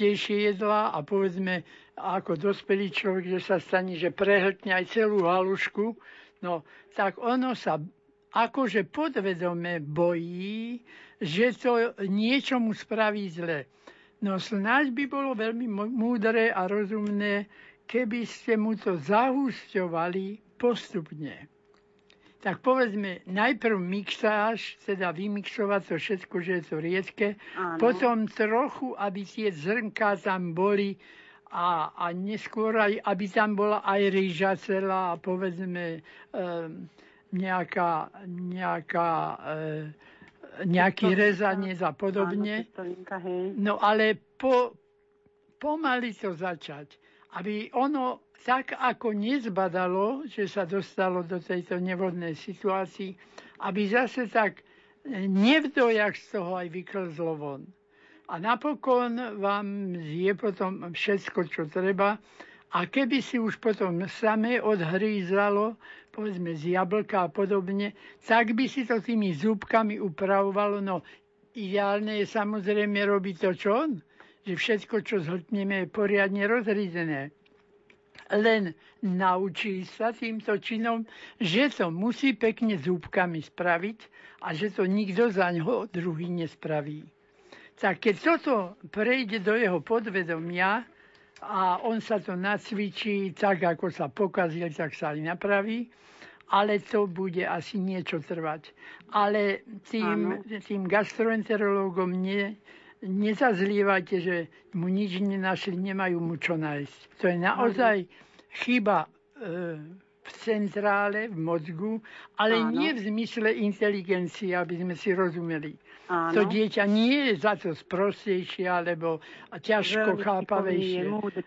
častejšie jedla a povedzme ako dospelý človek, že sa stane, že prehltne aj celú halušku, no tak ono sa akože podvedome bojí, že to niečomu spraví zle. No snáď by bolo veľmi múdre a rozumné, keby ste mu to zahúsťovali postupne. Tak povedzme, najprv mixáž, teda vymixovať to všetko, že je to riedke, Áno. potom trochu, aby tie zrnká tam boli a, a neskôr aj, aby tam bola aj rýža celá a povedzme e, nejaká, nejaká e, nejaký rezanie a podobne. No ale po, pomaly to začať, aby ono tak ako nezbadalo, že sa dostalo do tejto nevodnej situácii, aby zase tak nevdojak z toho aj vyklzlo von. A napokon vám je potom všetko, čo treba. A keby si už potom samé odhrízalo, povedzme z jablka a podobne, tak by si to tými zúbkami upravovalo. No ideálne je samozrejme robiť to, čo on, že všetko, čo zhltneme, je poriadne rozrízené. Len naučí sa týmto činom, že to musí pekne zúbkami spraviť a že to nikto za ňo druhý nespraví. Tak keď toto prejde do jeho podvedomia a on sa to nacvičí tak, ako sa pokazil, tak sa aj napraví, ale to bude asi niečo trvať. Ale tým, tým gastroenterológom ne, nezazlievajte, že mu nič nenašli, nemajú mu čo nájsť. To je naozaj chyba e, v centrále, v mozgu, ale Áno. nie v zmysle inteligencie, aby sme si rozumeli. Áno. To dieťa nie je za to sprostejšie alebo ťažko Veľmi chápavejšie.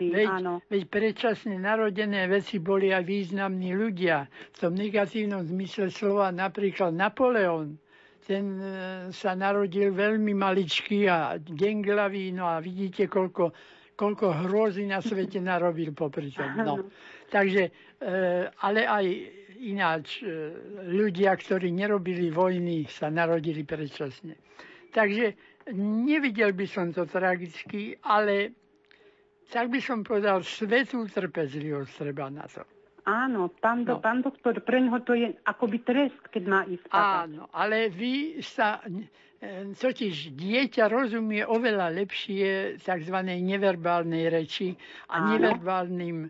Veď, veď predčasne narodené veci boli aj významní ľudia. V tom negatívnom zmysle slova napríklad Napoleon, ten e, sa narodil veľmi maličký a denglavý, no a vidíte, koľko, koľko hrozy na svete narobil popri tom. No. Takže, e, ale aj ináč e, ľudia, ktorí nerobili vojny, sa narodili predčasne. Takže nevidel by som to tragicky, ale tak by som povedal, svetú trpezlivosť treba na to. Áno, pán, do, no. pán doktor, pre ňoho to je akoby trest, keď má ísť Áno, ale vy sa, e, totiž dieťa rozumie oveľa lepšie tzv. neverbálnej reči a Áno. neverbálnym e,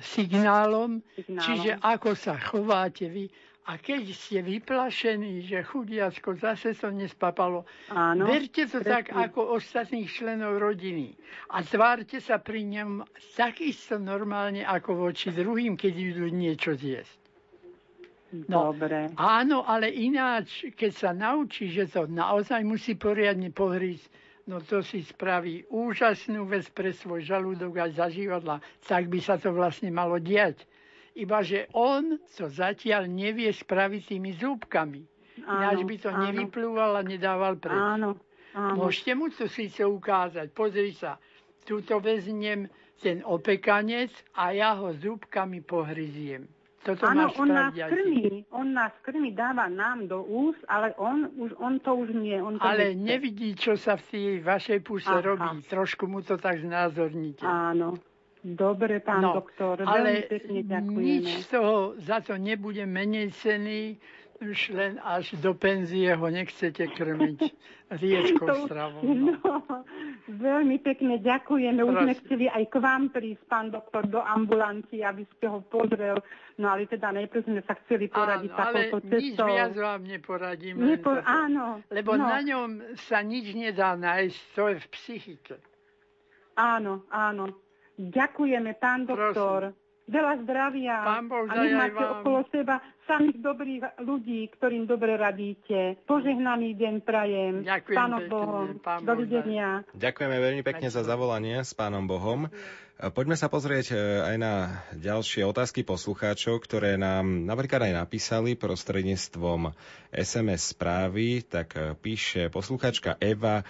signálom, signálom, čiže ako sa chováte vy. A keď ste vyplašení, že chudiacko zase to nespapalo, Áno, verte to presne. tak ako ostatných členov rodiny. A tvárte sa pri ňom takisto normálne ako voči druhým, keď idú niečo zjesť. No, Dobre. Áno, ale ináč, keď sa naučí, že to naozaj musí poriadne pohrísť, no to si spraví úžasnú vec pre svoj žalúdok aj za životla. Tak by sa to vlastne malo diať. Iba, že on to zatiaľ nevie spraviť tými zúbkami. Ináč by to áno. nevyplúval a nedával preč. Áno, áno. Môžete mu to síce ukázať. Pozri sa, túto veznem ten opekanec a ja ho zúbkami pohryziem. Toto Áno, on nás krmí, on nás krmí, dáva nám do úst, ale on, už, on to už nie. On to ale nechce. nevidí, čo sa v tej vašej puse Aha. robí. Trošku mu to tak znázorníte. Áno. Dobre, pán no, doktor, ale pekne ďakujeme. nič z toho za to nebude menej cený, už len až do penzie ho nechcete krmiť riečkou stravou. No. no, veľmi pekne ďakujeme. Už sme chceli aj k vám prísť, pán doktor, do ambulancie, aby ste ho pozrel. No ale teda najprv sme sa chceli poradiť áno, takouto cestou. nič viac vám neporadím. Nepo, áno. Lebo no. na ňom sa nič nedá nájsť, to je v psychike. Áno, áno. Ďakujeme, pán doktor. Prosím. Veľa zdravia Pán Boh, a nech máte vám. okolo seba samých dobrých ľudí, ktorým dobre radíte. Požehnaný deň prajem. Ďakujem Pánom Bohom. Pán Dovidenia. Ďakujeme veľmi pekne za zavolanie s Pánom Bohom. Poďme sa pozrieť e, aj na ďalšie otázky poslucháčov, ktoré nám napríklad aj napísali prostredníctvom SMS správy. Tak e, píše poslucháčka Eva,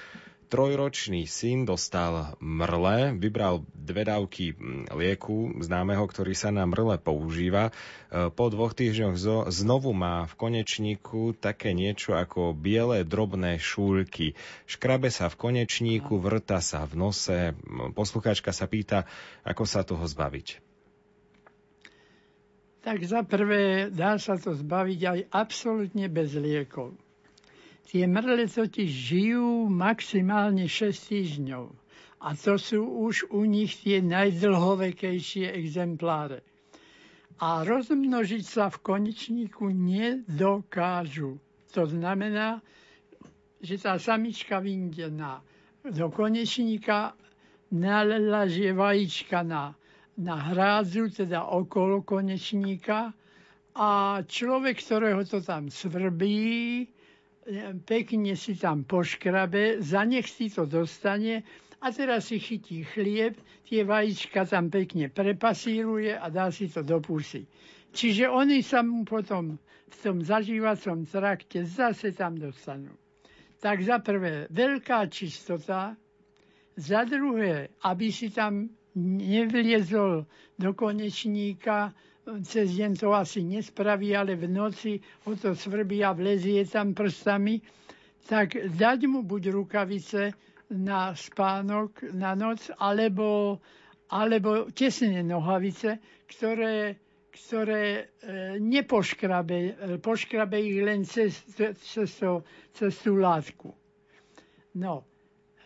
trojročný syn dostal mrle, vybral dve dávky lieku známeho, ktorý sa na mrle používa. Po dvoch týždňoch znovu má v konečníku také niečo ako biele drobné šúľky. Škrabe sa v konečníku, vrta sa v nose. Poslucháčka sa pýta, ako sa toho zbaviť. Tak za prvé dá sa to zbaviť aj absolútne bez liekov. Tie mrle totiž žijú maximálne 6 týždňov. A to sú už u nich tie najdlhovekejšie exempláre. A rozmnožiť sa v konečníku nedokážu. To znamená, že tá samička vyjde na, do konečníka, nalažie vajíčka na na hrádzu, teda okolo konečníka a človek, ktorého to tam svrbí, pekne si tam poškrabe, za nech si to dostane a teraz si chytí chlieb, tie vajíčka tam pekne prepasíruje a dá si to do pusy. Čiže oni sa mu potom v tom zažívacom trakte zase tam dostanú. Tak za prvé, veľká čistota, za druhé, aby si tam nevliezol do konečníka, cez deň to asi nespraví, ale v noci ho to svrbí a vlezie tam prstami, tak dať mu buď rukavice na spánok na noc, alebo, alebo tesné nohavice, ktoré, ktoré e, nepoškrabe, e, poškrabe ich len cez, cez, to, cez tú látku. No,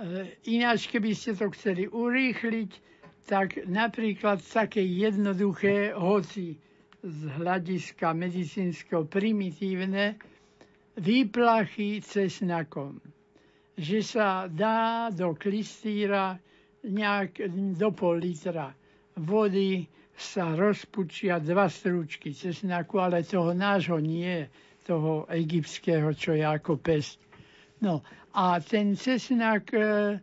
e, ináč, keby ste to chceli urýchliť, tak napríklad také jednoduché, hoci z hľadiska medicínskeho primitívne, výplachy cesnakom. Že sa dá do klistýra nejak do pol litra vody sa rozpučia dva strúčky cesnaku, ale toho nášho nie, toho egyptského, čo je ako pest. No a ten cesnak e,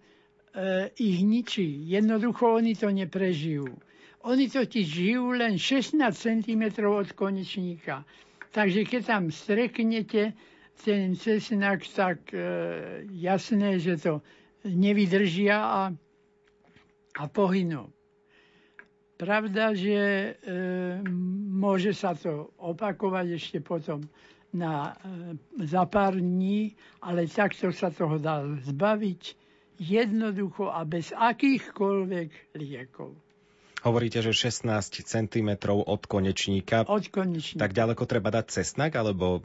ich ničí. Jednoducho oni to neprežijú. Oni totiž žijú len 16 cm od konečníka. Takže keď tam streknete ten cesnak, tak e, jasné, že to nevydržia a, a pohynú. Pravda, že e, môže sa to opakovať ešte potom na, e, za pár dní, ale takto sa toho dá zbaviť jednoducho a bez akýchkoľvek liekov. Hovoríte, že 16 cm od konečníka. Od konečníka. Tak ďaleko treba dať cesnak, alebo...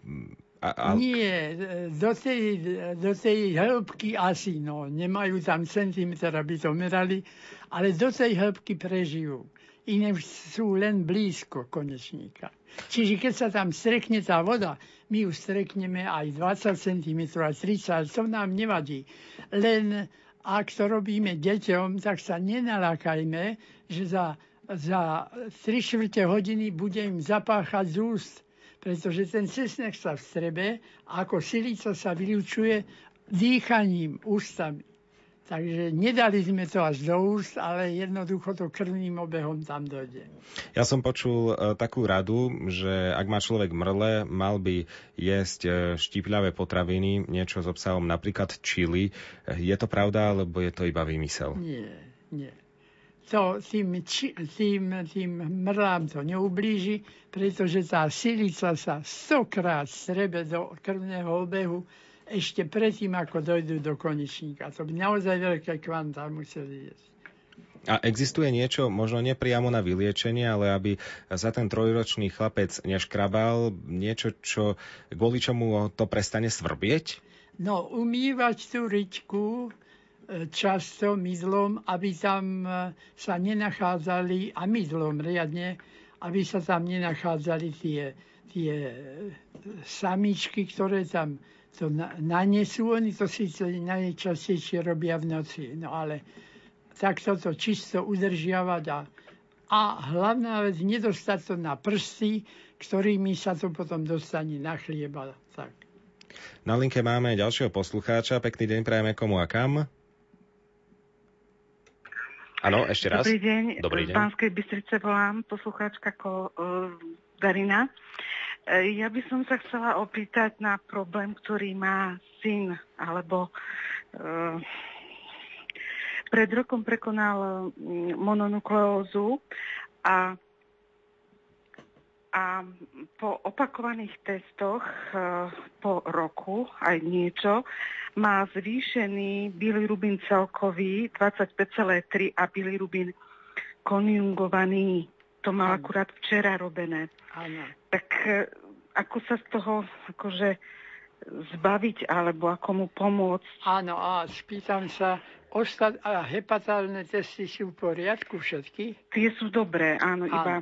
A, a... Nie, do tej, do tej hĺbky asi, no, nemajú tam centimetr, aby to merali, ale do tej hĺbky prežijú. Iné sú len blízko konečníka. Čiže keď sa tam strekne tá voda, my ju strekneme aj 20 cm, aj 30, to nám nevadí. Len ak to robíme deťom, tak sa nenalakajme, že za, za 3 čtvrte hodiny bude im zapáchať z úst, pretože ten cesnek sa vstrebe a ako silica sa vylučuje dýchaním, ústami. Takže nedali sme to až do úst, ale jednoducho to krvným obehom tam dojde. Ja som počul e, takú radu, že ak má človek mrle, mal by jesť e, štípľavé potraviny, niečo s obsahom napríklad čili. Je to pravda, alebo je to iba vymysel? Nie, nie. To tým, či, tým, tým mrlám to neublíži, pretože tá silica sa stokrát strebe do krvného obehu ešte predtým, ako dojdú do konečníka. To by naozaj veľké kvantá museli jesť. A existuje niečo, možno nepriamo na vyliečenie, ale aby za ten trojročný chlapec neškrabal niečo, čo, kvôli čomu to prestane svrbieť? No, umývať tú riťku e, často mydlom, aby tam e, sa nenachádzali, a mydlom riadne, aby sa tam nenachádzali tie, tie e, samičky, ktoré tam to nanesú, oni to síce najčastejšie robia v noci, no ale takto to čisto udržiavať a, a hlavná vec, nedostať to na prsty, ktorými sa to potom dostane na chlieba. Tak. Na linke máme ďalšieho poslucháča. Pekný deň prajeme komu a kam. Áno, ešte raz. Dobrý deň. Dobrý deň. Z Banskej Bystrice volám, poslucháčka ko, uh, Darina. Ja by som sa chcela opýtať na problém, ktorý má syn, alebo uh, pred rokom prekonal mm, mononukleózu a a po opakovaných testoch e, po roku aj niečo má zvýšený bilirubín celkový 25,3 a bilirubín konjungovaný. To mal akurát včera robené. Áno. Tak e, ako sa z toho akože zbaviť alebo ako mu pomôcť? Áno, a spýtam sa, ostat, a hepatálne testy sú v poriadku všetky? Tie sú dobré, áno, áno. iba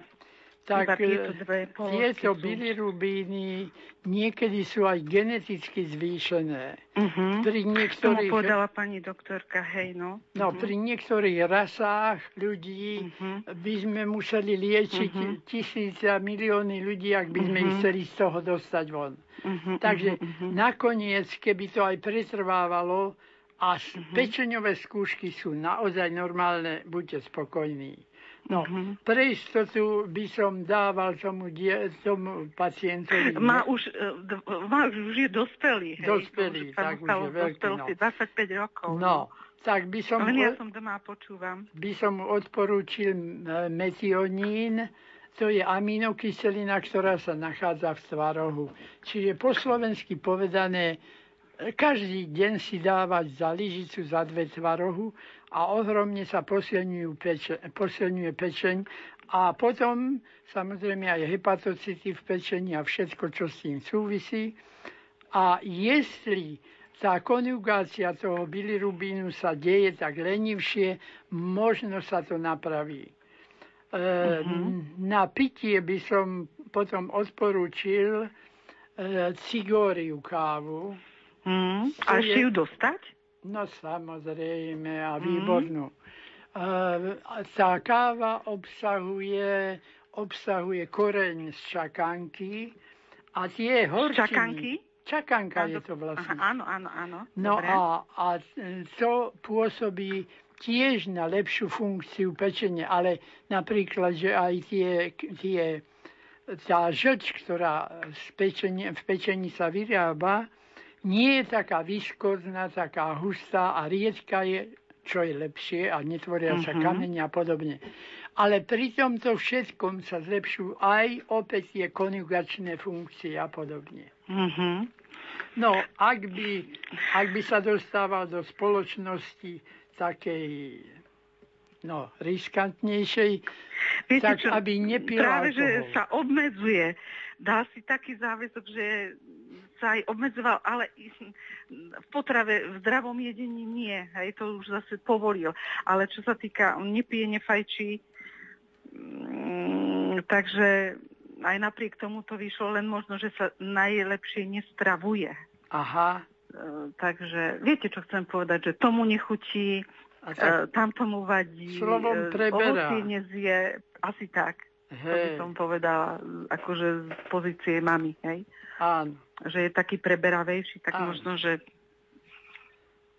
tak tieto, dve tieto bilirubíny niekedy sú aj geneticky zvýšené. Uh-huh. Pri niektorých... Tomu povedala pani doktorka, hej, no. No, uh-huh. pri niektorých rasách ľudí uh-huh. by sme museli liečiť uh-huh. tisíce a milióny ľudí, ak by sme uh-huh. ich chceli z toho dostať von. Uh-huh. Takže uh-huh. nakoniec, keby to aj pretrvávalo, a uh-huh. pečeňové skúšky sú naozaj normálne, buďte spokojní. No, uh-huh. pre istotu by som dával tomu, die, tomu pacientovi... Má už, e, má, už je dospelý. Hej, dospelý, tak už je veľký. No. 25 rokov. No, tak by som... Len ja som doma počúvam. By som odporúčil e, metionín, to je aminokyselina, ktorá sa nachádza v tvarohu. Čiže po slovensky povedané, e, každý deň si dávať za lyžicu za dve tvarohu a ohromne sa peče, posilňuje pečeň a potom samozrejme aj hepatocity v pečení a všetko, čo s tým súvisí. A jestli tá konjugácia toho bilirubínu sa deje tak lenivšie, možno sa to napraví. E, uh-huh. Na pitie by som potom odporúčil e, cigóriu kávu. Mm, a ešte ju dostať? No samozrejme a mhm. výbornú. Mm. Tá káva obsahuje, obsahuje koreň z čakanky a tie horčiny... Čakanky? Čakanka je to vlastne. Aha, áno, áno, áno. No a, a to pôsobí tiež na lepšiu funkciu pečenia, ale napríklad, že aj tie, tie tá žlč, ktorá v pečení, v pečení sa vyrába, nie je taká viskozná, taká hustá a riedka je, čo je lepšie a netvoria sa uh-huh. kamene a podobne. Ale pri tomto všetkom sa zlepšujú aj opäť tie konjugačné funkcie a podobne. Uh-huh. No, ak by, ak by sa dostával do spoločnosti takej no, riskantnejšej, Viete tak čo, aby nepil Práve, alkohol. že sa obmedzuje. Dá si taký záväzok, že sa aj obmedzoval, ale v potrave, v zdravom jedení nie. Hej, to už zase povolil. Ale čo sa týka, on nepije, nefajčí, mm, takže aj napriek tomu to vyšlo len možno, že sa najlepšie nestravuje. Aha. E, takže viete, čo chcem povedať, že tomu nechutí, tak, e, tam tomu vadí, slovom e, preberá. ovocie nezie, asi tak. Hej. To by som povedala, akože z pozície mamy, hej. Áno. Že je taký preberavejší, tak Áno. možno, že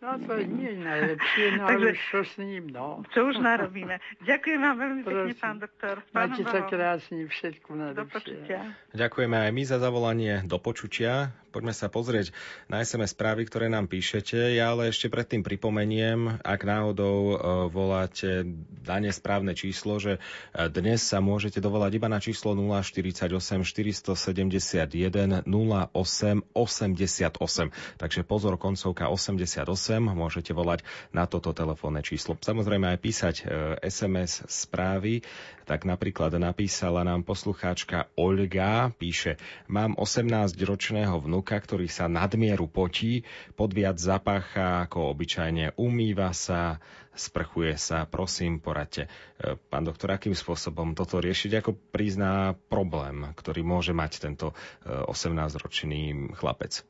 No to nie je najlepšie, no Takže, ale čo s ním, no. Čo už narobíme. Ďakujem vám veľmi pekne, pán doktor. Máte sa krásne, všetko najlepšie. Do počutia. Ďakujeme aj my za zavolanie do počutia. Poďme sa pozrieť na SMS správy, ktoré nám píšete. Ja ale ešte predtým pripomeniem, ak náhodou e, voláte na nesprávne číslo, že e, dnes sa môžete dovolať iba na číslo 048 471 08 88. Takže pozor, koncovka 88, môžete volať na toto telefónne číslo. Samozrejme aj písať SMS e, správy, tak napríklad napísala nám poslucháčka Olga, píše, mám 18-ročného vnúka, vnúka, ktorý sa nadmieru potí, podviac zapácha ako obyčajne, umýva sa, sprchuje sa. Prosím, poradte. E, pán doktor, akým spôsobom toto riešiť? Ako prizná problém, ktorý môže mať tento 18-ročný e, chlapec?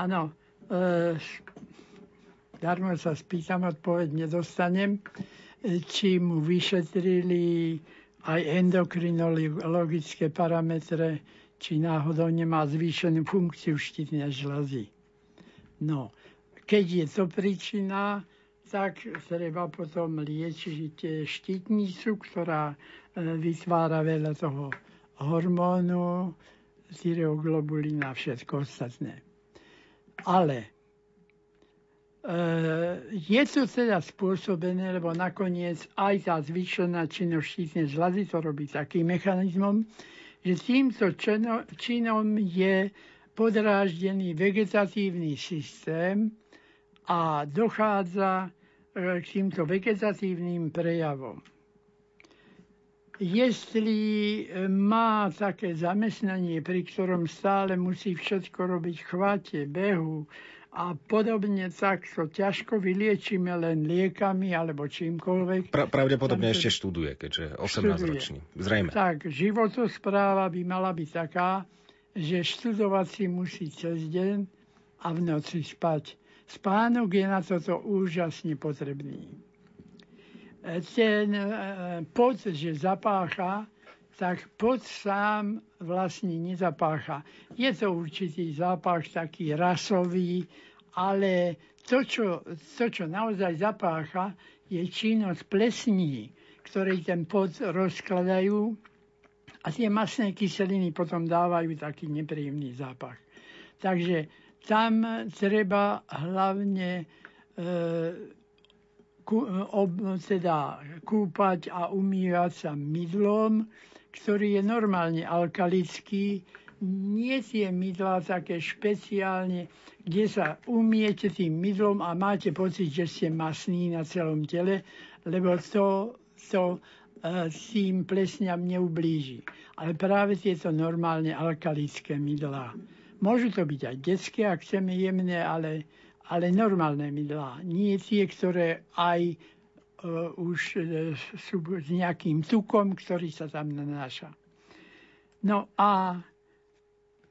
Áno. E, darmo sa spýtam, odpoveď nedostanem. E, či mu vyšetrili aj endokrinologické parametre, či náhodou nemá zvýšenú funkciu štítnej žľazy. No, keď je to príčina, tak treba potom liečiť štítnicu, ktorá e, vytvára veľa toho hormónu, tyreoglobulína a všetko ostatné. Ale je to teda spôsobené, lebo nakoniec aj tá zvyšená činnosť štítnej žľazy to robí takým mechanizmom, že týmto činom je podráždený vegetatívny systém a dochádza e, k týmto vegetatívnym prejavom. Jestli e, má také zamestnanie, pri ktorom stále musí všetko robiť v chvate, behu, a podobne tak to ťažko vyliečíme len liekami alebo čímkoľvek. Pra, pravdepodobne ešte študuje, keďže 18-ročný. Zrejme. Tak, životospráva by mala byť taká, že študovať si musí cez deň a v noci spať. Spánok je na toto úžasne potrebný. Ten e, pot, že zapácha, tak pod sám vlastne nezapácha. Je to určitý zápach taký rasový, ale to, čo, to, čo naozaj zapácha, je činnosť plesní, ktoré ten pod rozkladajú a tie masné kyseliny potom dávajú taký nepríjemný zápach. Takže tam treba hlavne e, kú, ob, teda kúpať a umývať sa mydlom, ktorý je normálne alkalický, nie tie mydlá také špeciálne, kde sa umiete tým mydlom a máte pocit, že ste masní na celom tele, lebo to, to uh, tým plesňam neublíži. Ale práve tieto normálne alkalické mydlá. Môžu to byť aj detské, ak chceme jemné, ale, ale normálne mydlá. Nie tie, ktoré aj už uh, sú s nejakým tukom, ktorý sa tam nanáša. No a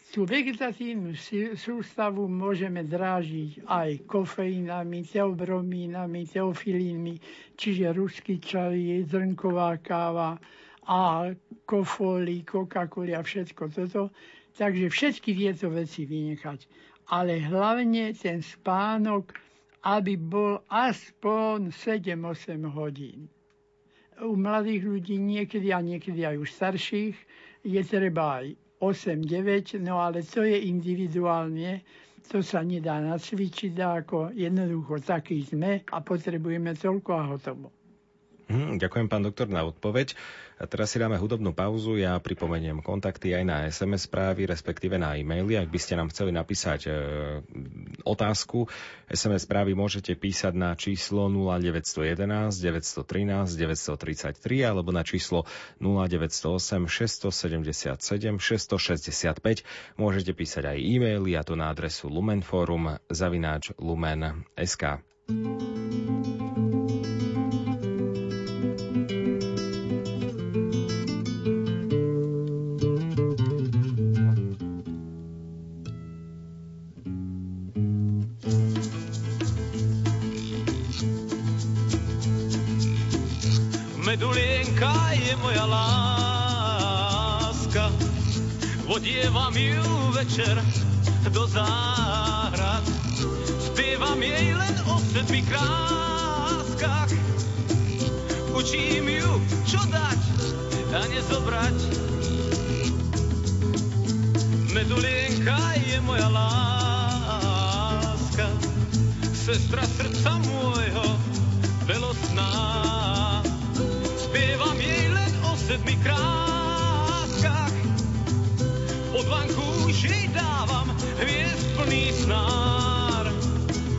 tú vegetatívnu sústavu môžeme drážiť aj kofeínami, teobromínami, teofilínmi, čiže ruský čaj, zrnková káva a kofoli, Coca-Cola a všetko toto. Takže všetky tieto veci vynechať. Ale hlavne ten spánok aby bol aspoň 7-8 hodín. U mladých ľudí niekedy a niekedy aj u starších je treba aj 8-9, no ale to je individuálne, to sa nedá nacvičiť, ako jednoducho taký sme a potrebujeme toľko a hotovo. Hm, ďakujem, pán doktor, na odpoveď. A teraz si dáme hudobnú pauzu. Ja pripomeniem kontakty aj na SMS správy, respektíve na e-maily. Ak by ste nám chceli napísať e, otázku, SMS správy môžete písať na číslo 0911 913 933 alebo na číslo 0908 677 665. Môžete písať aj e-maily a to na adresu lumenforum zavináč lumen.sk. Medulienka ju večer do záhrad. Spievam jej len o sedmi kráskach, učím ju, čo dať a nezobrať. Medulienka je moja láska, sestra srdca môjho, belosná sedmi kráskach. Pod vanku už jej dávam hviezd plný snár.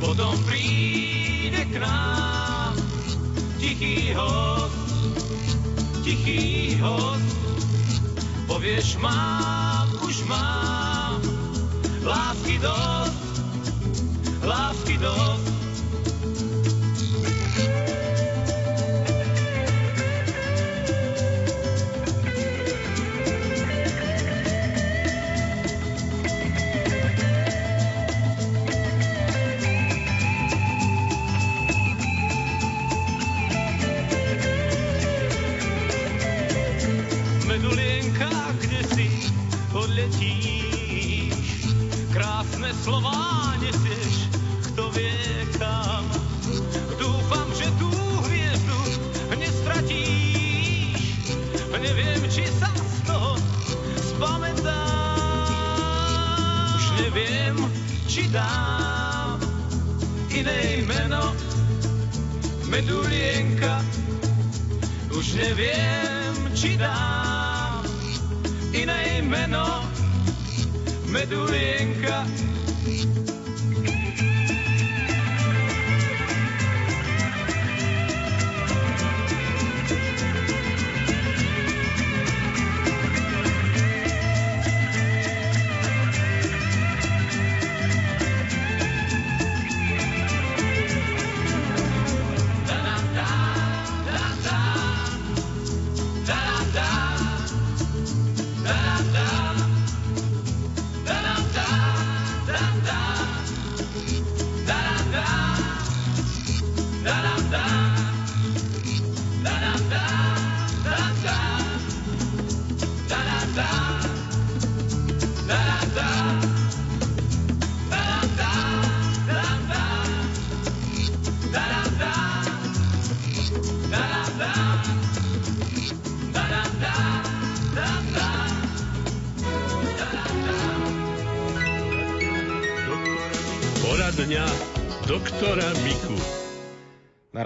Potom príde k nám tichý host, tichý host. Povieš, mám, už mám lásky dosť, lásky dosť. slova nesieš, kto vie kam. Dúfam, že tú hviezdu nestratíš, neviem, či sa z toho spamätáš. Už neviem, či dám iné meno, medulienka. Už neviem, či dám iné meno, medulienka.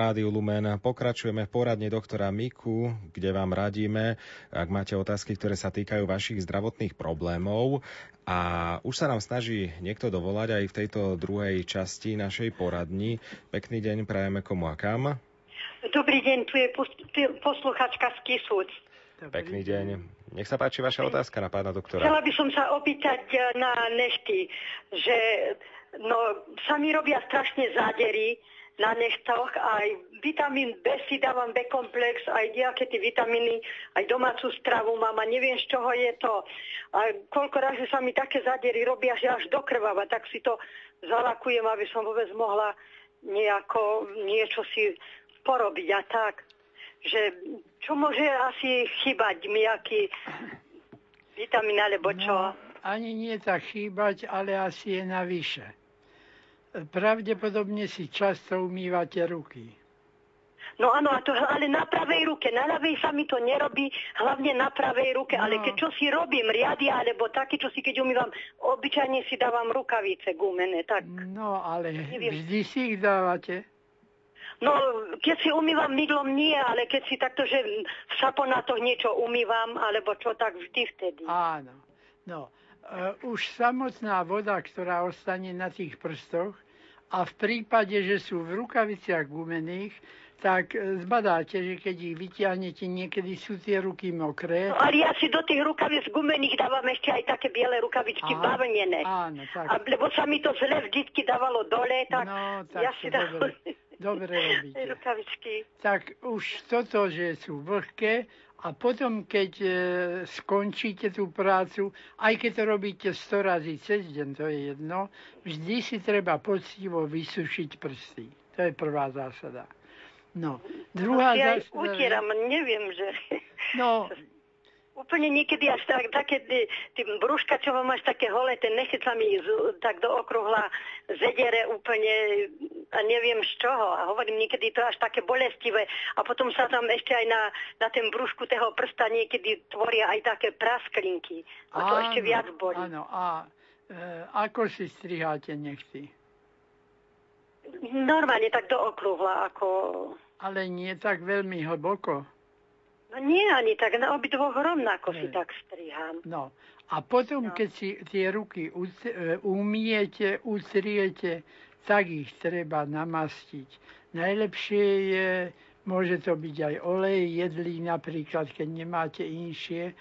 Rádiu Lumen pokračujeme v poradne doktora Miku, kde vám radíme, ak máte otázky, ktoré sa týkajú vašich zdravotných problémov. A už sa nám snaží niekto dovolať aj v tejto druhej časti našej poradni. Pekný deň prajeme komu a kam. Dobrý deň, tu je posluchačka z Kisúc. Pekný deň. Nech sa páči vaša otázka na pána doktora. Chcela by som sa opýtať eh, na nešty, že No, sa mi robia strašne zádery na nechtoch, aj vitamín B si dávam B-komplex, aj nejaké tie vitamíny, aj domácu stravu mám a neviem, z čoho je to. A koľko razy sa mi také zádery robia, že až dokrváva, tak si to zalakujem, aby som vôbec mohla nejako niečo si porobiť a tak. Že čo môže asi chýbať mi, aký vitamín alebo čo? No, ani nie tak chýbať, ale asi je navyše pravdepodobne si často umývate ruky. No áno, a to, ale na pravej ruke, na ľavej sa mi to nerobí, hlavne na pravej ruke, no. ale keď čo si robím, riadia, alebo také, čo si keď umývam, obyčajne si dávam rukavice gumené, tak. No, ale Neviem. vždy si ich dávate? No, keď si umývam mydlom nie, ale keď si takto, že v saponátoch niečo umývam, alebo čo, tak vždy vtedy. Áno, no. Uh, už samotná voda, ktorá ostane na tých prstoch, a v prípade, že sú v rukaviciach gumených, tak e, zbadáte, že keď ich vyťahnete, niekedy sú tie ruky mokré. No, ale ja si do tých rukavic gumených dávam ešte aj také biele rukavičky Aha. Áno, tak. A, lebo sa mi to zle vždycky dávalo dole, tak, no, tak ja si dávam... Dobre, dobre robíte. rukavičky. Tak už toto, že sú vlhké, a potom, keď e, skončíte tú prácu, aj keď to robíte 100 razy cez deň, to je jedno, vždy si treba poctivo vysušiť prsty. To je prvá zásada. No, druhá no, ja zásada... utieram, neviem, že... No, Úplne niekedy až tak, také tí brúška, čo mám až také holé, ten nechce sa mi z, tak do okruhla zedere úplne a neviem z čoho. A hovorím, niekedy to až také bolestivé. A potom sa tam ešte aj na, na ten brúšku toho prsta niekedy tvoria aj také prasklinky. A to áno, ešte viac bolí. Áno, a e, ako si striháte nechty? Normálne tak do okruhla, ako... Ale nie tak veľmi hlboko. No nie ani tak, na obidvoch rovnako si tak strihám. No a potom, no. keď si tie ruky e, umiete, utriete, tak ich treba namastiť. Najlepšie je, môže to byť aj olej jedlý napríklad, keď nemáte inšie,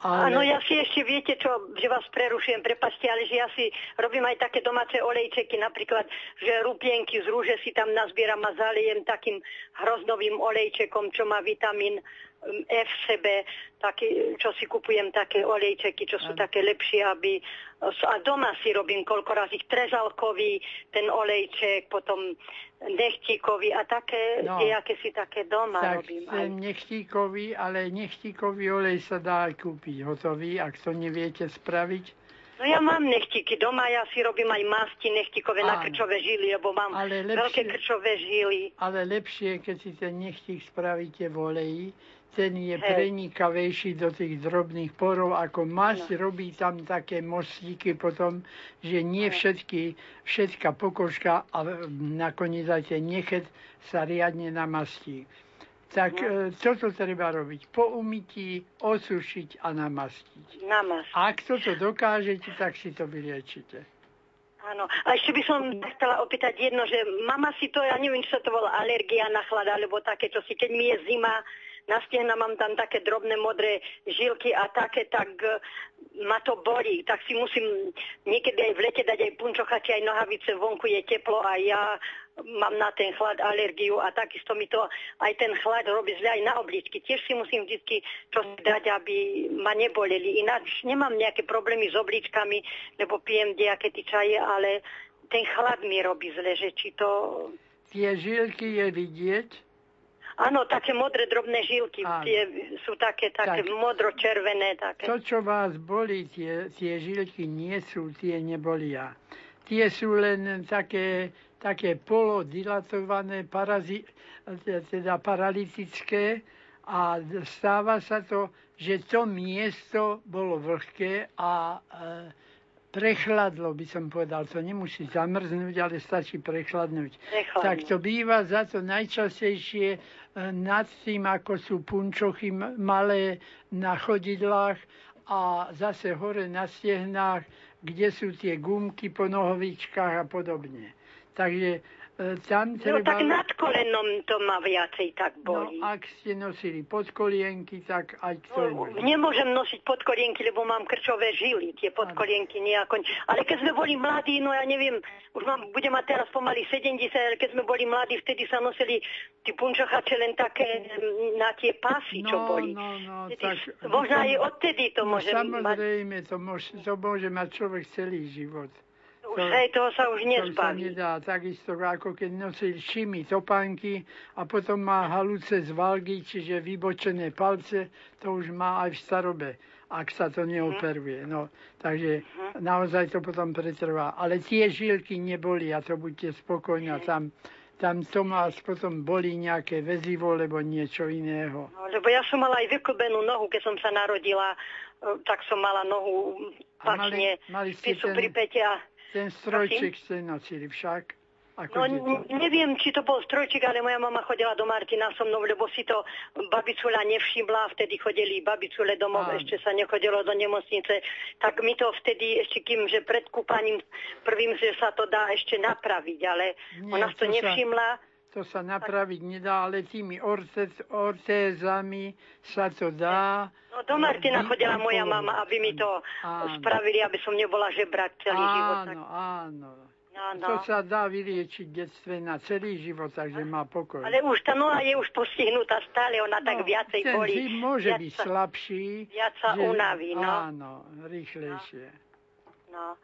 ale... Áno, ja si ešte viete čo, že vás prerušujem, prepačte, ale že ja si robím aj také domáce olejčeky, napríklad, že rupienky z rúže si tam nazbieram a zalijem takým hroznovým olejčekom, čo má vitamín v sebe, taký, čo si kupujem také olejčeky, čo sú také lepšie, aby... A doma si robím koľko razy trezalkový, ten olejček, potom nechtíkový a také, no, nejaké si také doma tak robím. Tak nechtíkový, ale nechtíkový olej sa dá aj kúpiť hotový, ak to neviete spraviť. No ja mám nechtiky doma, ja si robím aj masti nechtikové na krčové žily, lebo mám Ale veľké lepšie- krčové žily. Ale lepšie, keď si ten nechtík spravíte v oleji, ten je Hej. prenikavejší do tých drobných porov, ako masť robí tam také mostíky potom, že nie všetky, všetká pokožka a nakoniec aj ten nechet sa riadne namastí. Tak e, toto treba robiť. Po umytí osušiť a namastiť. Namaz. Ak toto dokážete, tak si to vyliečite. Áno. A ešte by som chcela opýtať jedno, že mama si to, ja neviem, sa to volá alergia na chlad, alebo také, čo si, keď mi je zima, na stehna mám tam také drobné modré žilky a také, tak e, ma to bolí. Tak si musím niekedy aj v lete dať aj punčochači, aj nohavice, vonku je teplo a ja mám na ten chlad alergiu a takisto mi to aj ten chlad robí zle aj na obličky. Tiež si musím vždy si dať, aby ma neboleli. Ináč nemám nejaké problémy s obličkami, lebo pijem nejaké tie čaje, ale ten chlad mi robí zle, že či to... Tie žilky je vidieť, Áno, také modré drobné žilky, Áno. tie sú také, také Tak. modro-červené. Také. To, čo vás bolí, tie, tie žilky nie sú, tie nebolia. Tie sú len také, také polodilatované, parazi, teda paralytické a stáva sa to, že to miesto bolo vlhké a e, prechladlo, by som povedal. To nemusí zamrznúť, ale stačí prechladnúť. Prechladnúť. Tak to býva za to najčastejšie e, nad tým, ako sú punčochy malé na chodidlách a zase hore na stehnách, kde sú tie gumky po nohovičkách a podobne. Takže e, tam No treba... tak nad kolenom to ma viacej tak No, bolí. ak ste nosili podkolienky, tak aj to No, nemôžem nosiť podkolienky, lebo mám krčové žily, tie podkolienky nejako. Ale keď sme boli mladí, no ja neviem, už mám, budem mať teraz pomaly 70, ale keď sme boli mladí, vtedy sa nosili tí punčochače len také mm, na tie pásy, čo No, boli. no, no, Vtedy, tak... možno aj odtedy to no, môže mať. samozrejme, to môže, to môže mať človek celý život. Už, to- hej, toho sa už To sa nezbaví. nedá takisto, ako keď nosil šimy, topánky a potom má haluce z valgy, čiže vybočené palce, to už má aj v starobe, ak sa to neoperuje. No, takže naozaj to potom pretrvá. Ale tie žilky neboli a to buďte spokojní. Tam, tam to vás potom bolí nejaké väzivo, alebo niečo iného. No, lebo ja som mala aj vyklbenú nohu, keď som sa narodila, e, tak som mala nohu mali- pačne, mali ste pisu ten- pri pete a Ten strojček ste nosili však. Ako No, n- neviem, či to bol strojček, ale moja mama chodila do Martina so mnou, lebo si to babicula nevšimla, vtedy chodili babicule domov, Áno. ešte sa nechodilo do nemocnice, tak mi to vtedy ešte kým, že pred kúpaním prvým, že sa to dá ešte napraviť, ale Nie, ona to to sa- nevšimla. To sa napraviť nedá, ale tými ortez, ortézami sa to dá. No do Martina chodila moja mama, aby mi to Áno. spravili, aby som nebola žebrať celý život. Tak, Áno, áno. no, no. To sa dá vyliečiť detstve na celý život, takže má pokoj. Ale už tá noha je už postihnutá stále, ona tak viacej No, ten bolí. zim môže Viac byť sa- slabší. viac sa unaví, no. Áno, rýchlejšie. No.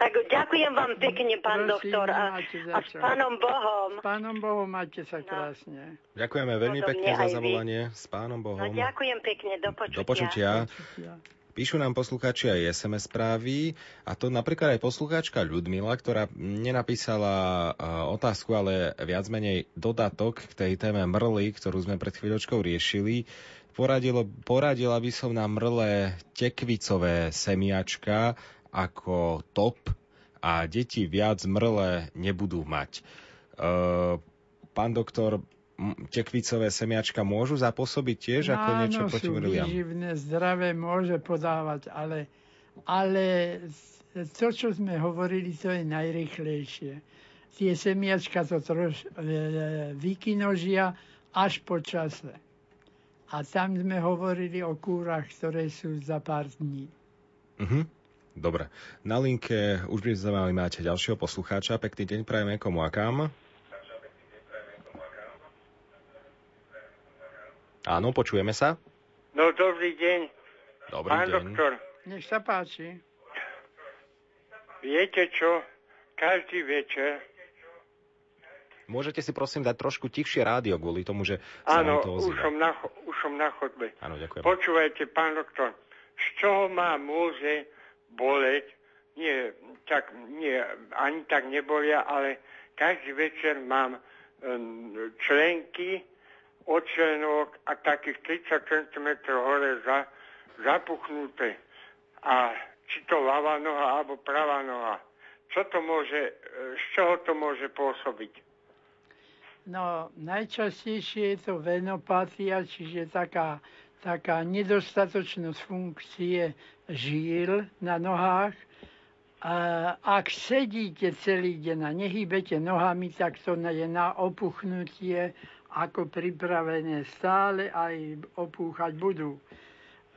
Tak ďakujem vám pekne, pán Prosím, doktor. A, a s pánom Bohom. S pánom Bohom majte sa krásne. Ďakujeme veľmi pekne za zavolanie. S pánom No Bohom. ďakujem pekne, do počutia. Do počutia. Počutia. Píšu nám poslucháči aj SMS správy a to napríklad aj poslucháčka Ľudmila, ktorá nenapísala e, otázku, ale viac menej dodatok k tej téme mrly, ktorú sme pred chvíľočkou riešili. Poradilo, poradila by som na mrle tekvicové semiačka ako top a deti viac mrle nebudú mať. E, pán doktor, tekvicové semiačka môžu zapôsobiť tiež ako niečo Áno, proti mrliam? výživné, zdravé, môže podávať, ale, ale to, čo sme hovorili, to je najrychlejšie. Tie semiačka to troš e, vykinožia až po čase. A tam sme hovorili o kúrach, ktoré sú za pár dní. Mhm. Dobre. Na linke už by sme mali mať ďalšieho poslucháča. Pekný deň prajeme komu a kam. Áno, počujeme sa. No dobrý deň, Dobrý pán deň. doktor. Nech sa páči. Viete čo? Každý večer, Môžete si prosím dať trošku tichšie rádio kvôli tomu, že sa áno, to už som, na, už som na chodbe. Áno, ďakujem. Počúvajte, pán doktor, z čoho ma môže boleť nie, tak, nie, ani tak nebolia, ale každý večer mám členky od členok a takých 30 cm hore za, zapuchnuté. A či to ľavá noha alebo pravá noha. Čo to môže, e, z čoho to môže pôsobiť? No, najčastejšie je to venopatia, čiže taká, taká nedostatočnosť funkcie žíl na nohách. A ak sedíte celý deň a nehybete nohami, tak to je na opuchnutie ako pripravené stále aj opúchať budú.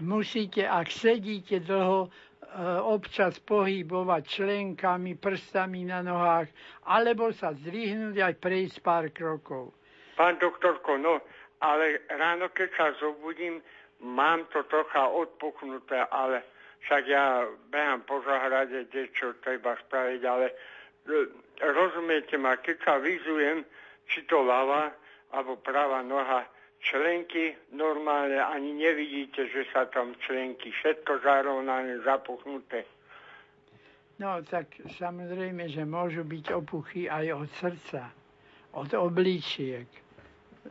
Musíte, ak sedíte dlho, E, občas pohybovať členkami, prstami na nohách, alebo sa zdvihnúť aj prejsť pár krokov. Pán doktorko, no, ale ráno, keď sa zobudím, mám to trocha odpuchnuté, ale však ja behám po zahrade, kde čo treba spraviť, ale e, rozumiete ma, keď sa vyzujem, či to ľava alebo pravá noha, členky normálne ani nevidíte, že sa tam členky, všetko zarovnané, zapuchnuté. No tak samozrejme, že môžu byť opuchy aj od srdca, od obličiek.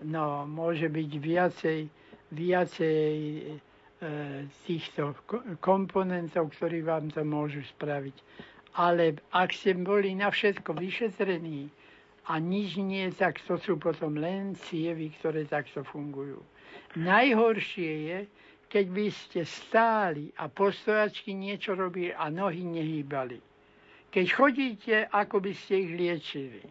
No, môže byť viacej, viacej e, týchto komponentov, ktorí vám to môžu spraviť. Ale ak ste boli na všetko vyšetrení, a nič nie, tak to sú potom len cievy, ktoré takto fungujú. Najhoršie je, keď by ste stáli a postojačky niečo robili a nohy nehýbali. Keď chodíte, ako by ste ich liečili.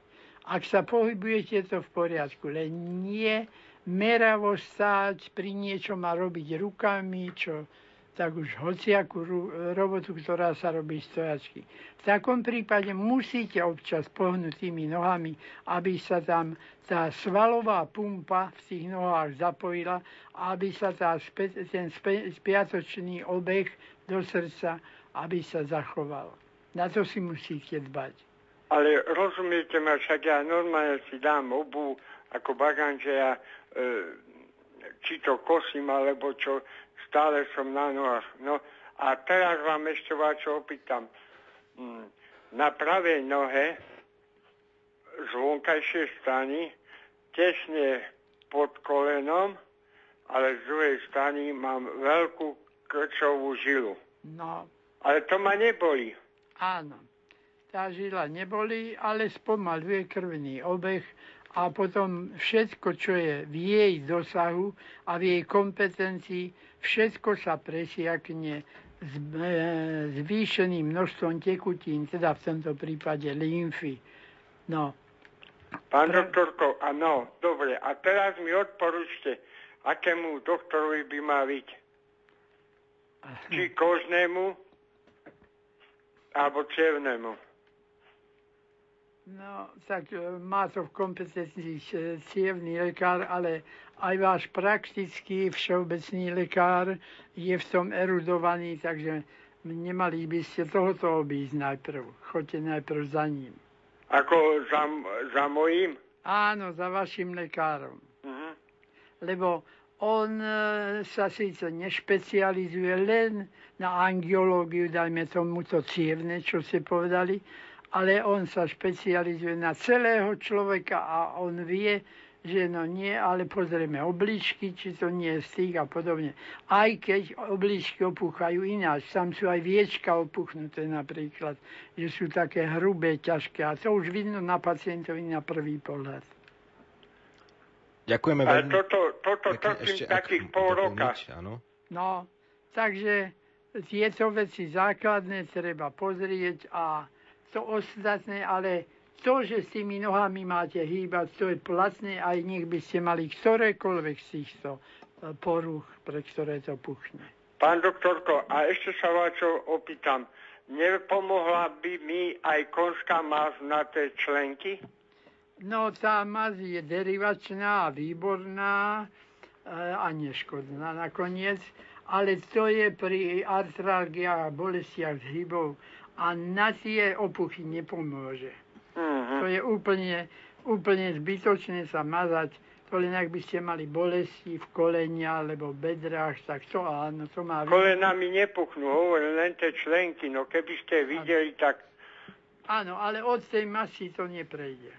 Ak sa pohybujete, to v poriadku, len nie meravo stáť pri niečom a robiť rukami, čo tak už hociakú robotu, ktorá sa robí stojačky. V takom prípade musíte občas pohnúť tými nohami, aby sa tam tá svalová pumpa v tých nohách zapojila aby sa tá ten spiatočný obeh do srdca, aby sa zachoval. Na to si musíte dbať. Ale rozumiete ma, však ja normálne si dám obu ako bagan, že ja e, či to kosím, alebo čo, stále som na nohách. No a teraz vám ešte čo opýtam. Mm, na pravej nohe z vonkajšej strany tesne pod kolenom, ale z druhej strany mám veľkú krčovú žilu. No. Ale to ma neboli. Áno. Tá žila neboli, ale spomaluje krvný obeh a potom všetko, čo je v jej dosahu a v jej kompetencii, všetko sa presiakne s e, zvýšeným množstvom tekutín, teda v tomto prípade lymfy. No. Pán Pre... doktorko, áno, dobre. A teraz mi odporúčte, akému doktorovi by má byť? Či kožnému, alebo cievnému? No, tak e, má to v kompetencii cievný lekár, ale aj váš praktický všeobecný lekár je v tom erudovaný, takže nemali by ste tohoto obísť najprv. Choďte najprv za ním. Ako za, za mojím? Áno, za vašim lekárom. Uh-huh. Lebo on e, sa síce nešpecializuje len na angiológiu, dajme tomu to cievne, čo ste povedali, ale on sa špecializuje na celého človeka a on vie, že no nie, ale pozrieme obličky, či to nie je tých a podobne. Aj keď obličky opúchajú ináč, tam sú aj viečka opuchnuté napríklad, že sú také hrubé, ťažké a to už vidno na pacientovi na prvý pohľad. Ďakujeme veľmi. Ale toto, toto trpím takých pol roka. Áno. No, takže tieto veci základné treba pozrieť a to ostatné, ale to, že s tými nohami máte hýbať, to je platné, aj nech by ste mali ktorékoľvek z týchto e, poruch, pre ktoré to puchne. Pán doktorko, a ešte sa vás čo opýtam. Nepomohla by mi aj konská maz na tie členky? No, tá maz je derivačná výborná e, a neškodná nakoniec, ale to je pri artralgiách a bolestiach zhybov a na tie opuchy nepomôže. Uh-huh. To je úplne, úplne zbytočné sa mazať To len ak by ste mali bolesti v koleni alebo v bedrách, tak to áno, to má... Kolena mi nepuchnú, hovorím len tie členky, no keby ste videli, tak... Áno, ale od tej masy to neprejde.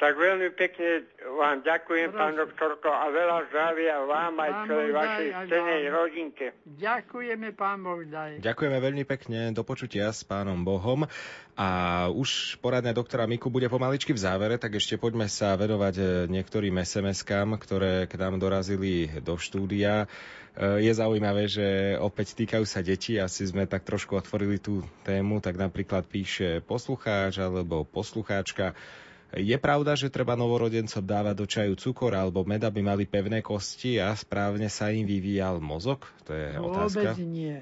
Tak veľmi pekne vám ďakujem, Prosím. pán doktorko, a veľa zdravia vám aj celej vašej vám. rodinke. Ďakujeme, pán Boh daj. Ďakujeme veľmi pekne, do počutia s pánom Bohom. A už poradňa doktora Miku bude pomaličky v závere, tak ešte poďme sa vedovať e, niektorým SMS-kám, ktoré k nám dorazili do štúdia. E, Je zaujímavé, že opäť týkajú sa detí, asi sme tak trošku otvorili tú tému, tak napríklad píše poslucháč alebo poslucháčka, je pravda, že treba novorodencom dávať do čaju cukor alebo med, aby mali pevné kosti a správne sa im vyvíjal mozog? To je otázka. Vôbec nie.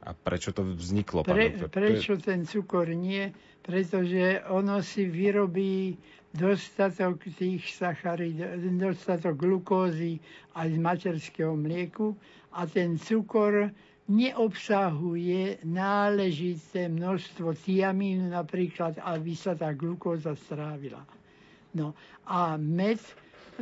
A prečo to vzniklo, Pre, prečo ten cukor nie? Pretože ono si vyrobí dostatok tých sacharid, dostatok glukózy aj z materského mlieku a ten cukor neobsahuje náležité množstvo tiamínu napríklad, aby sa tá glukóza strávila. No a med,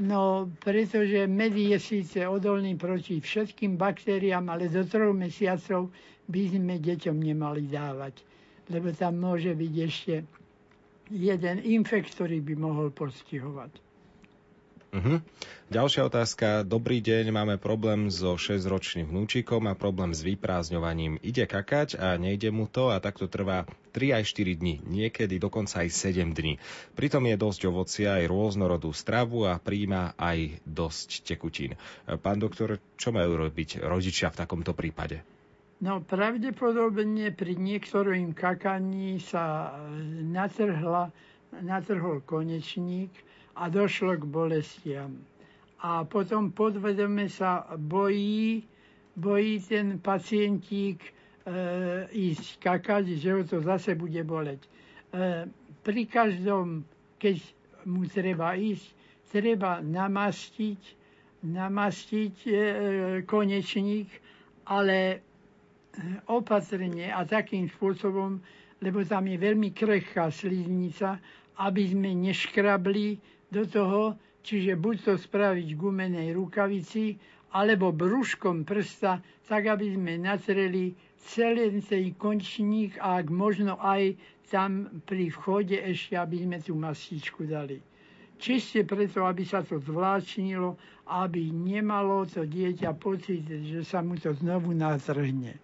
no pretože med je síce odolný proti všetkým baktériám, ale do troch mesiacov by sme deťom nemali dávať, lebo tam môže byť ešte jeden infekt, ktorý by mohol postihovať. Uh-huh. Ďalšia otázka. Dobrý deň, máme problém so 6-ročným vnúčikom a problém s vyprázdňovaním. Ide kakať a nejde mu to a takto trvá 3 aj 4 dní, niekedy dokonca aj 7 dní. Pritom je dosť ovocia aj rôznorodú stravu a príjma aj dosť tekutín. Pán doktor, čo majú robiť rodičia v takomto prípade? No pravdepodobne pri niektorým kakaní sa natrhla, natrhol konečník a došlo k bolestiam. A potom podvedome sa bojí, bojí ten pacientík e, ísť kakať, že ho to zase bude boleť. E, pri každom, keď mu treba ísť, treba namastiť, namastiť e, konečník, ale opatrne a takým spôsobom, lebo tam je veľmi krehká sliznica, aby sme neškrabli do toho, čiže buď to spraviť gumenej rukavici, alebo brúškom prsta, tak aby sme natreli celý ten končník a ak možno aj tam pri vchode ešte, aby sme tú mastičku dali. Čiste preto, aby sa to zvláčnilo, aby nemalo to dieťa pocit, že sa mu to znovu natrhne.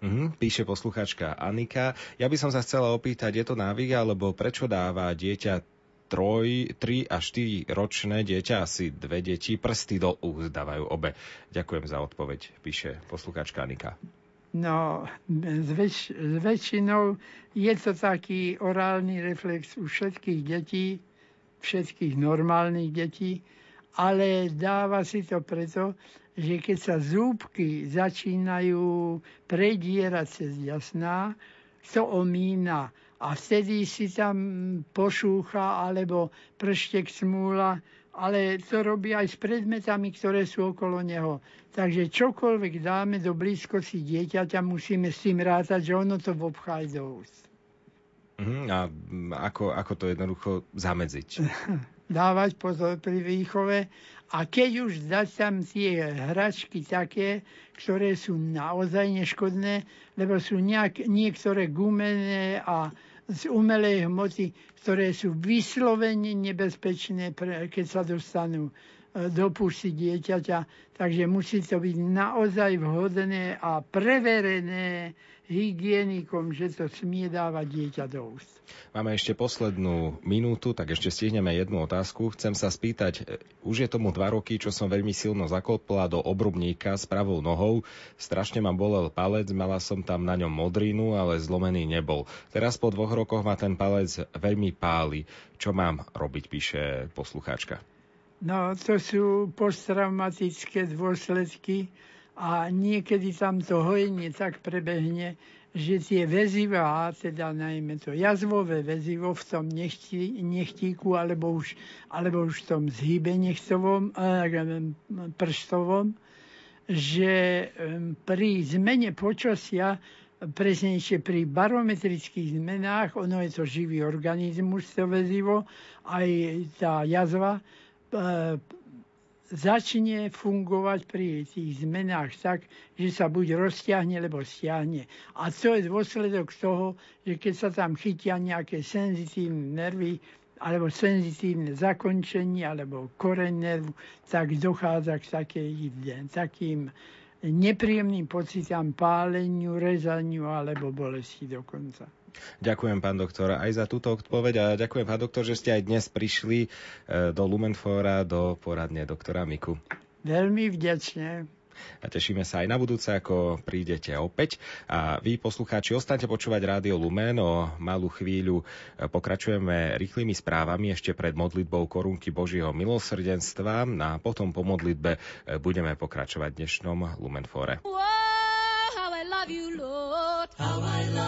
Uh-huh, píše posluchačka Anika. Ja by som sa chcela opýtať, je to návyk, alebo prečo dáva dieťa troj, 3 a 4 ročné dieťa, asi dve deti, prsty do úst dávajú obe. Ďakujem za odpoveď, píše posluchačka Anika. No, s, väč- väčšinou je to taký orálny reflex u všetkých detí, všetkých normálnych detí, ale dáva si to preto, že keď sa zúbky začínajú predierať cez jasná, to omína a vtedy si tam pošúcha alebo prštek smúla, ale to robí aj s predmetami, ktoré sú okolo neho. Takže čokoľvek dáme do blízkosti dieťaťa, musíme s tým rátať, že ono to obchá do úst. Uh-huh, a ako, ako to jednoducho zamedziť? Dávať pozor pri výchove a keď už dať tam tie hračky také, ktoré sú naozaj neškodné, lebo sú nejak, niektoré gumené a z umelej hmoty, ktoré sú vyslovene nebezpečné, pre, keď sa dostanú e, do pusy dieťaťa. Takže musí to byť naozaj vhodné a preverené hygienikom, že to smie dávať dieťa do úst. Máme ešte poslednú minútu, tak ešte stihneme jednu otázku. Chcem sa spýtať, e, už je tomu dva roky, čo som veľmi silno zakopla do obrubníka s pravou nohou. Strašne ma bolel palec, mala som tam na ňom modrinu, ale zlomený nebol. Teraz po dvoch rokoch ma ten palec veľmi páli. Čo mám robiť, píše poslucháčka. No, to sú posttraumatické dôsledky a niekedy tam to hojenie tak prebehne, že tie väzivá, teda najmä to jazvové väzivo v tom nechtí, nechtíku alebo už, alebo už v tom zhybe nechtovom, eh, prstovom, že eh, pri zmene počasia presnejšie pri barometrických zmenách, ono je to živý organizmus, to väzivo, aj tá jazva e, začne fungovať pri tých zmenách tak, že sa buď roztiahne, alebo stiahne. A to je dôsledok toho, že keď sa tam chytia nejaké senzitívne nervy, alebo senzitívne zakončenie, alebo koreň nervu, tak dochádza k takej, takým nepríjemným pocitám páleniu, rezaniu alebo bolesti dokonca. Ďakujem, pán doktor, aj za túto odpoveď a ďakujem, pán doktor, že ste aj dnes prišli e, do Lumenfora, do poradne doktora Miku. Veľmi vďačne. A tešíme sa aj na budúce, ako prídete opäť. A vy, poslucháči, ostaňte počúvať Rádio Lumen. O malú chvíľu e, pokračujeme rýchlymi správami ešte pred modlitbou korunky Božieho milosrdenstva a potom po modlitbe e, budeme pokračovať v dnešnom Lumenfore. Whoa, how I love you, Lord. How I love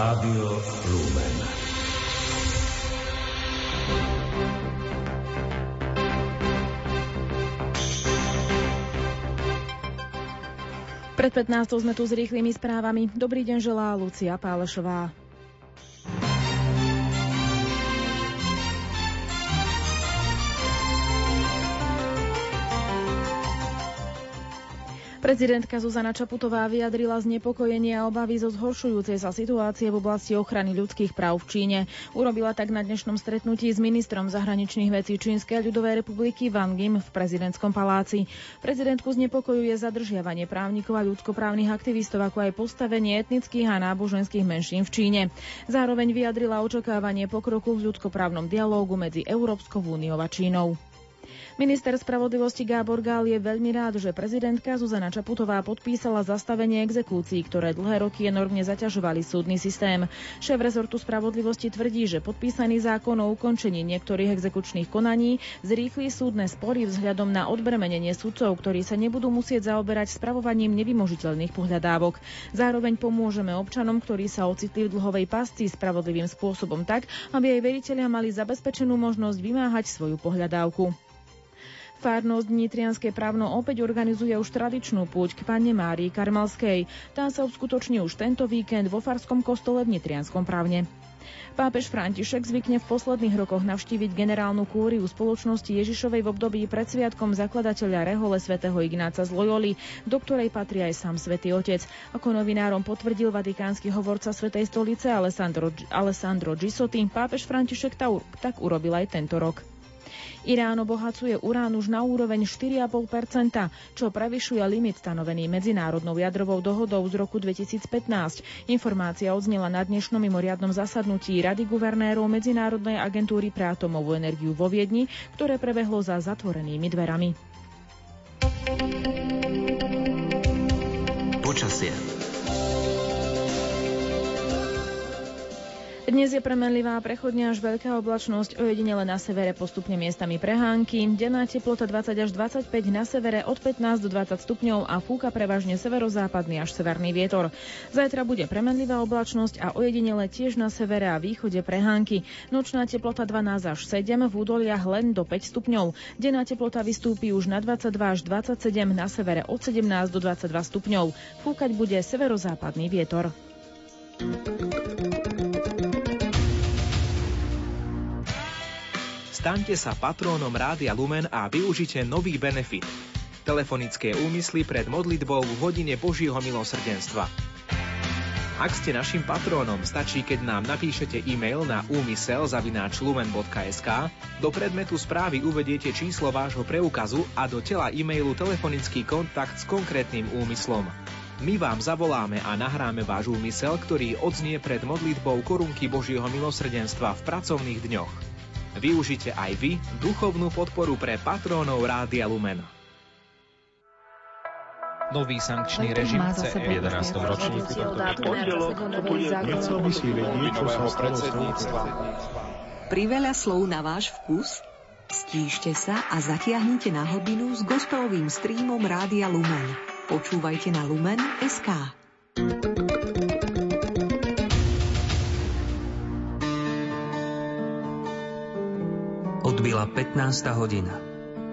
Rádio Lumen. Pred 15 sme tu s rýchlymi správami. Dobrý deň želá Lucia Pálešová. Prezidentka Zuzana Čaputová vyjadrila znepokojenie a obavy zo zhoršujúcej sa situácie v oblasti ochrany ľudských práv v Číne. Urobila tak na dnešnom stretnutí s ministrom zahraničných vecí Čínskej ľudovej republiky Wang Yim v prezidentskom paláci. Prezidentku znepokojuje zadržiavanie právnikov a ľudskoprávnych aktivistov, ako aj postavenie etnických a náboženských menšín v Číne. Zároveň vyjadrila očakávanie pokroku v ľudskoprávnom dialógu medzi Európskou úniou a Čínou. Minister spravodlivosti Gábor Gál je veľmi rád, že prezidentka Zuzana Čaputová podpísala zastavenie exekúcií, ktoré dlhé roky enormne zaťažovali súdny systém. Šéf rezortu spravodlivosti tvrdí, že podpísaný zákon o ukončení niektorých exekučných konaní zrýchli súdne spory vzhľadom na odbremenenie sudcov, ktorí sa nebudú musieť zaoberať spravovaním nevymožiteľných pohľadávok. Zároveň pomôžeme občanom, ktorí sa ocitli v dlhovej pasci spravodlivým spôsobom tak, aby aj veriteľia mali zabezpečenú možnosť vymáhať svoju pohľadávku. Fárnosť Nitrianské právno opäť organizuje už tradičnú púť k Panne Márii Karmelskej. Tá sa uskutoční už tento víkend vo Farskom kostole v Nitrianskom právne. Pápež František zvykne v posledných rokoch navštíviť generálnu kúriu spoločnosti Ježišovej v období pred sviatkom zakladateľa Rehole svätého Ignáca z Loyoli, do ktorej patrí aj sám svätý Otec. Ako novinárom potvrdil vatikánsky hovorca Svetej stolice Alessandro, Alessandro Gisotti, pápež František tak urobil aj tento rok. Irán obohacuje urán už na úroveň 4,5%, čo prevyšuje limit stanovený Medzinárodnou jadrovou dohodou z roku 2015. Informácia odznela na dnešnom mimoriadnom zasadnutí Rady guvernérov Medzinárodnej agentúry pre atomovú energiu vo Viedni, ktoré prebehlo za zatvorenými dverami. Počasie. Dnes je premenlivá prechodne až veľká oblačnosť, ojedinele na severe postupne miestami prehánky, denná teplota 20 až 25 na severe od 15 do 20 stupňov a fúka prevažne severozápadný až severný vietor. Zajtra bude premenlivá oblačnosť a ojedinele tiež na severe a východe prehánky. Nočná teplota 12 až 7, v údoliach len do 5 stupňov. Denná teplota vystúpi už na 22 až 27, na severe od 17 do 22 stupňov. Fúkať bude severozápadný vietor. Staňte sa patrónom Rádia Lumen a využite nový benefit. Telefonické úmysly pred modlitbou v hodine Božieho milosrdenstva. Ak ste našim patrónom, stačí, keď nám napíšete e-mail na úmysel.lumen.sk, do predmetu správy uvediete číslo vášho preukazu a do tela e-mailu telefonický kontakt s konkrétnym úmyslom. My vám zavoláme a nahráme váš úmysel, ktorý odznie pred modlitbou korunky Božieho milosrdenstva v pracovných dňoch. Využite aj vy duchovnú podporu pre patrónov Rádia Lumen. Nový sankčný režim chce v 11. ročníku tohto Nechcel by si vedieť, čo sa Priveľa slov na váš vkus? Stíšte sa a zatiahnite na hlbinu s gospelovým streamom Rádia Lumen. Počúvajte na Lumen SK. Odbila 15. hodina.